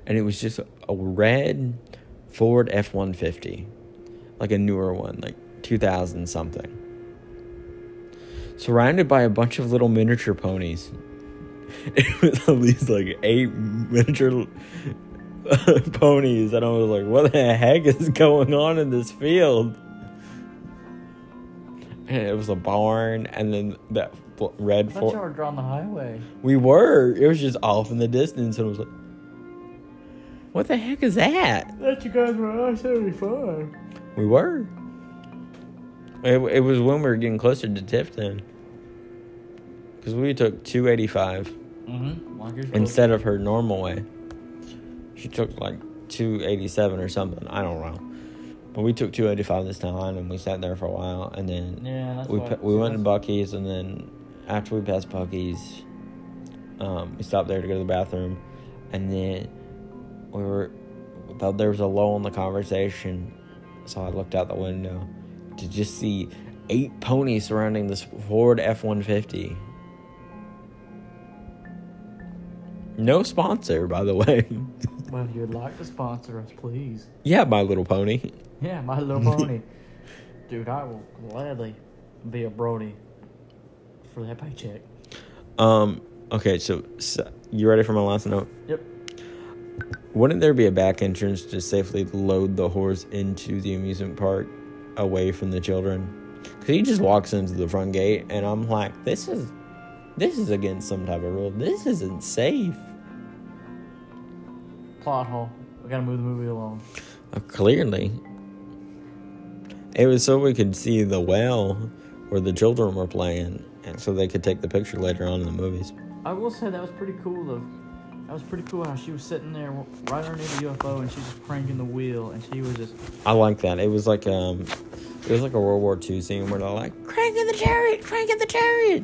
D: And it was just a red Ford F 150. Like a newer one, like 2000 something. Surrounded by a bunch of little miniature ponies. It was at least like eight miniature ponies, and I was like, "What the heck is going on in this field?" And it was a barn, and then that red
B: I thought
D: Ford.
B: y'all were drawing the highway.
D: We were. It was just off in the distance, and I was like, "What the heck is that?"
B: That you guys were I seventy five.
D: We were. It, it was when we were getting closer to Tifton, because we took two eighty five
B: Mm-hmm. Like you're supposed
D: instead of her normal way. She took like two eighty seven or something. I don't know. But we took two eighty five this time, and we sat there for a while, and then
B: Yeah,
D: we pa- we went to Buc-ee's, and then after we passed Buc-ee's, um, we stopped there to go to the bathroom, and then we were thought there was a lull in the conversation, so I looked out the window to just see eight ponies surrounding this Ford F one fifty. No sponsor, by the way.
B: Well, if you'd like to sponsor us, please.
D: yeah, My Little Pony.
B: Yeah, My Little Pony. Dude, I will gladly be a Brody for that paycheck.
D: Um. Okay, so, so you ready for my last note?
B: Yep.
D: Wouldn't there be a back entrance to safely load the horse into the amusement park away from the children? Because he just walks into the front gate, and I'm like, this is, this is against some type of rule. This isn't safe.
B: Plot hole. We gotta move the movie along.
D: Uh, clearly, it was so we could see the well where the children were playing, and so they could take the picture later on in the movies.
B: I will say that was pretty cool though. That was pretty cool how she was sitting there right underneath the UFO and she was just cranking the wheel and she was just
D: I like that. It was like um, it was like a World War II scene where they're like, "Cranking the chariot, cranking the chariot,"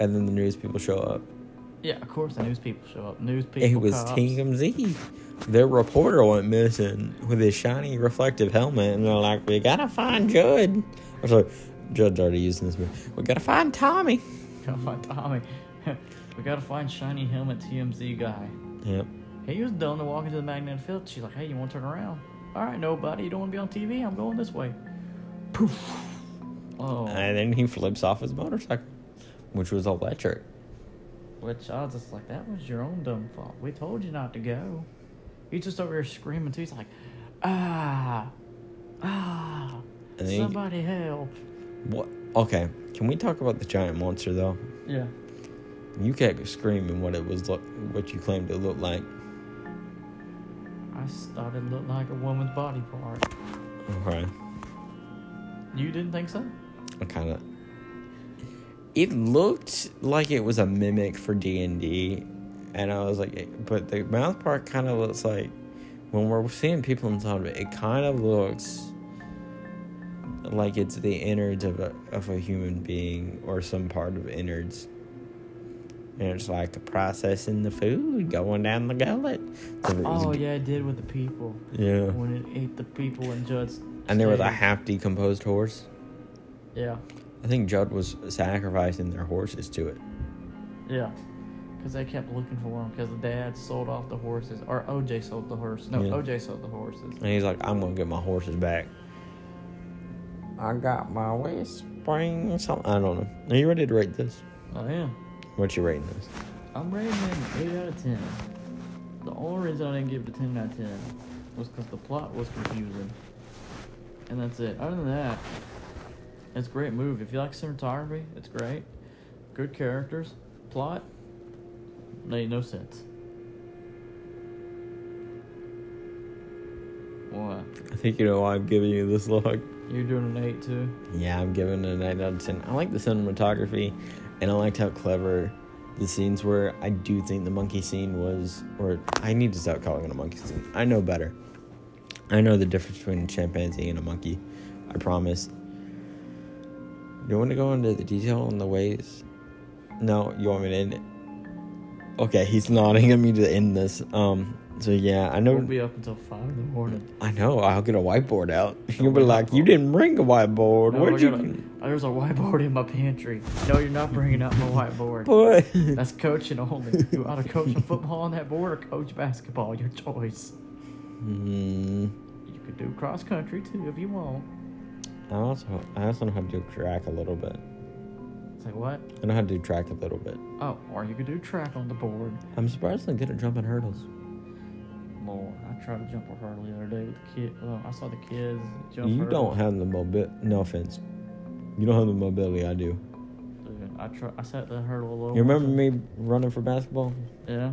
D: and then the news people show up.
B: Yeah. Of course, the news people show up. News people.
D: It was
B: cops.
D: TMZ. Their reporter went missing with his shiny reflective helmet, and they're like, "We gotta find Judd." I'm sorry, Judd's already using this movie. We gotta find Tommy.
B: Gotta find Tommy. we gotta find shiny helmet TMZ guy.
D: Yep.
B: He was done to walk into the magnetic field. She's like, "Hey, you want to turn around?" All right, nobody. You don't want to be on TV? I'm going this way. Poof. Oh,
D: And then he flips off his motorcycle, which was electric.
B: Which I was just like, that was your own dumb fault. We told you not to go. He's just over here screaming too. He's like, ah, ah,
D: And then he-
B: somebody help.
D: What? Okay, can we talk about the giant monster though?
B: Yeah.
D: You kept screaming what it was, look, what you claimed it looked like.
B: I started look like a woman's body part.
D: Okay.
B: You didn't think so?
D: I kind of. It looked like it was a mimic for D and D, and I was like, but the mouth part kind of looks like when we're seeing people inside of it, it kind of looks like it's the innards of a of a human being or some part of innards. And it's like processing the food going down the gullet. So
B: Oh yeah, it did with the people
D: yeah.
B: when it ate the people and Judd's.
D: And there was a half decomposed horse.
B: Yeah,
D: I think Judd was sacrificing their horses to it.
B: yeah. Because they kept looking for him because the dad sold off the horses, or OJ sold the horse. No,
D: Yeah.
B: OJ sold the horses.
D: And he's like, I'm gonna get my horses back. I got my West Spring something. I don't know. Are you ready to rate this?
B: I am.
D: What you rating this?
B: I'm rating it an eight out of ten. The only reason I didn't give it a 10 out of 10 was because the plot was confusing. And that's it. Other than that, it's a great movie. If you like cinematography, it's great. Good characters. Plot, made no sense. What?
D: I think you know why I'm giving you this look.
B: You're doing an 8 too?
D: Yeah, I'm giving it an 8 out of 10. I like the cinematography, and I liked how clever the scenes were. I do think the monkey scene was, or I need to stop calling it a monkey scene. I know better. I know the difference between a chimpanzee and a monkey. I promise. You want to go into the detail on the ways? No, you want me to end it? Okay, he's nodding at me to end this. Um, so yeah, I know.
B: We'll be up until 5 in the morning.
D: I know. I'll get a whiteboard out. You'll be like, "You didn't bring a whiteboard.
B: No,
D: Where'd you?"
B: There's a whiteboard in my pantry. No, you're not bringing out my whiteboard.
D: Boy.
B: That's coaching only. You ought to coach football on that board or coach basketball. Your choice.
D: Hmm.
B: You could do cross country too if you want.
D: I also I also know how to do track a little bit.
B: Say what?
D: I know how to do track a little bit.
B: Oh, or you could do track on the board.
D: I'm surprisingly good at jumping hurdles.
B: Lord, I tried to jump a hurdle the other day with the kid. Well, I saw the kids jump.
D: you
B: hurdles.
D: don't have the mobility. No offense. You don't have the mobility I do.
B: Dude, I try. I sat the hurdle a little.
D: You remember me running for basketball?
B: Yeah.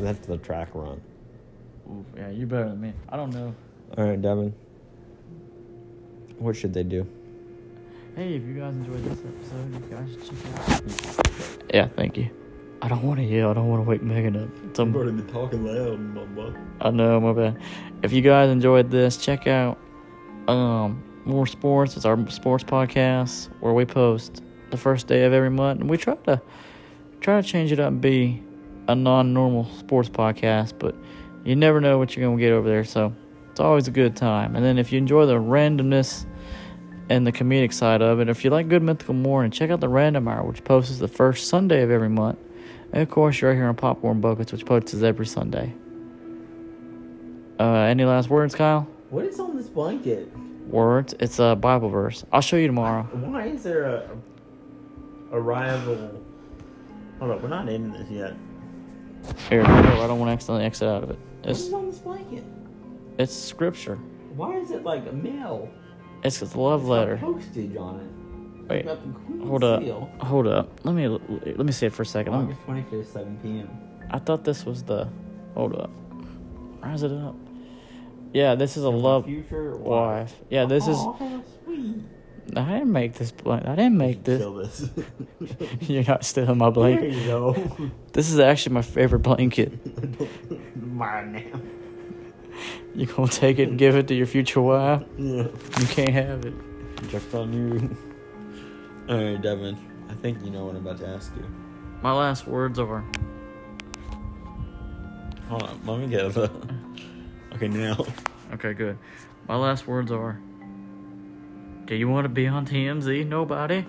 D: That's the track run.
B: Oof, yeah, you're better than me. I don't know.
D: All right, Devin. What should they do?
B: Hey, if you guys enjoyed this episode, you guys should check out. Yeah, thank you. I don't want to yell. I don't want to wake Megan up. Some,
D: been talking loud, mama.
B: I know, my bad. If you guys enjoyed this, check out um Moore Sports. It's our sports podcast where we post the first day of every month, and we try to try to change it up and be a non-normal sports podcast. But you never know what you're gonna get over there, so it's always a good time. And then if you enjoy the randomness and the comedic side of it, if you like Good Mythical Morning, check out the Random Hour, which posts the first Sunday of every month. And of course, you're right here on Popcorn Buckets, which posts every Sunday. Uh, any last words, Kyle?
D: What is on this blanket?
B: Words? It's a Bible verse. I'll show you tomorrow.
D: Why is there a a rival? Hold up, we're not ending this yet.
B: Here, I don't want to accidentally exit out of it. It's
D: on this blanket?
B: it's scripture.
D: Why is it like a mail?
B: It's a love letter.
D: postage on it.
B: Wait,
D: Got the Queen's
B: hold up,
D: seal.
B: hold up. Let me let me see it for a second.
D: August twenty fifth, seven p.m.
B: I thought this was the. Hold up. Rise it up. Yeah, this is a love
D: future
B: wife. Yeah, this is.
D: How sweet.
B: I didn't make this blanket. I didn't make this.
D: This.
B: You're not stealing my blanket.
D: there you go.
B: This is actually my favorite blanket.
D: Mine now.
B: You gonna take it and give it to your future wife?
D: Yeah.
B: You can't have it.
D: Just on you. All right, Devin. I think you know what I'm about to ask you.
B: My last words are.
D: Hold on, let me get the. Okay, now.
B: Okay, good. My last words are. Do you want to be on TMZ? Nobody.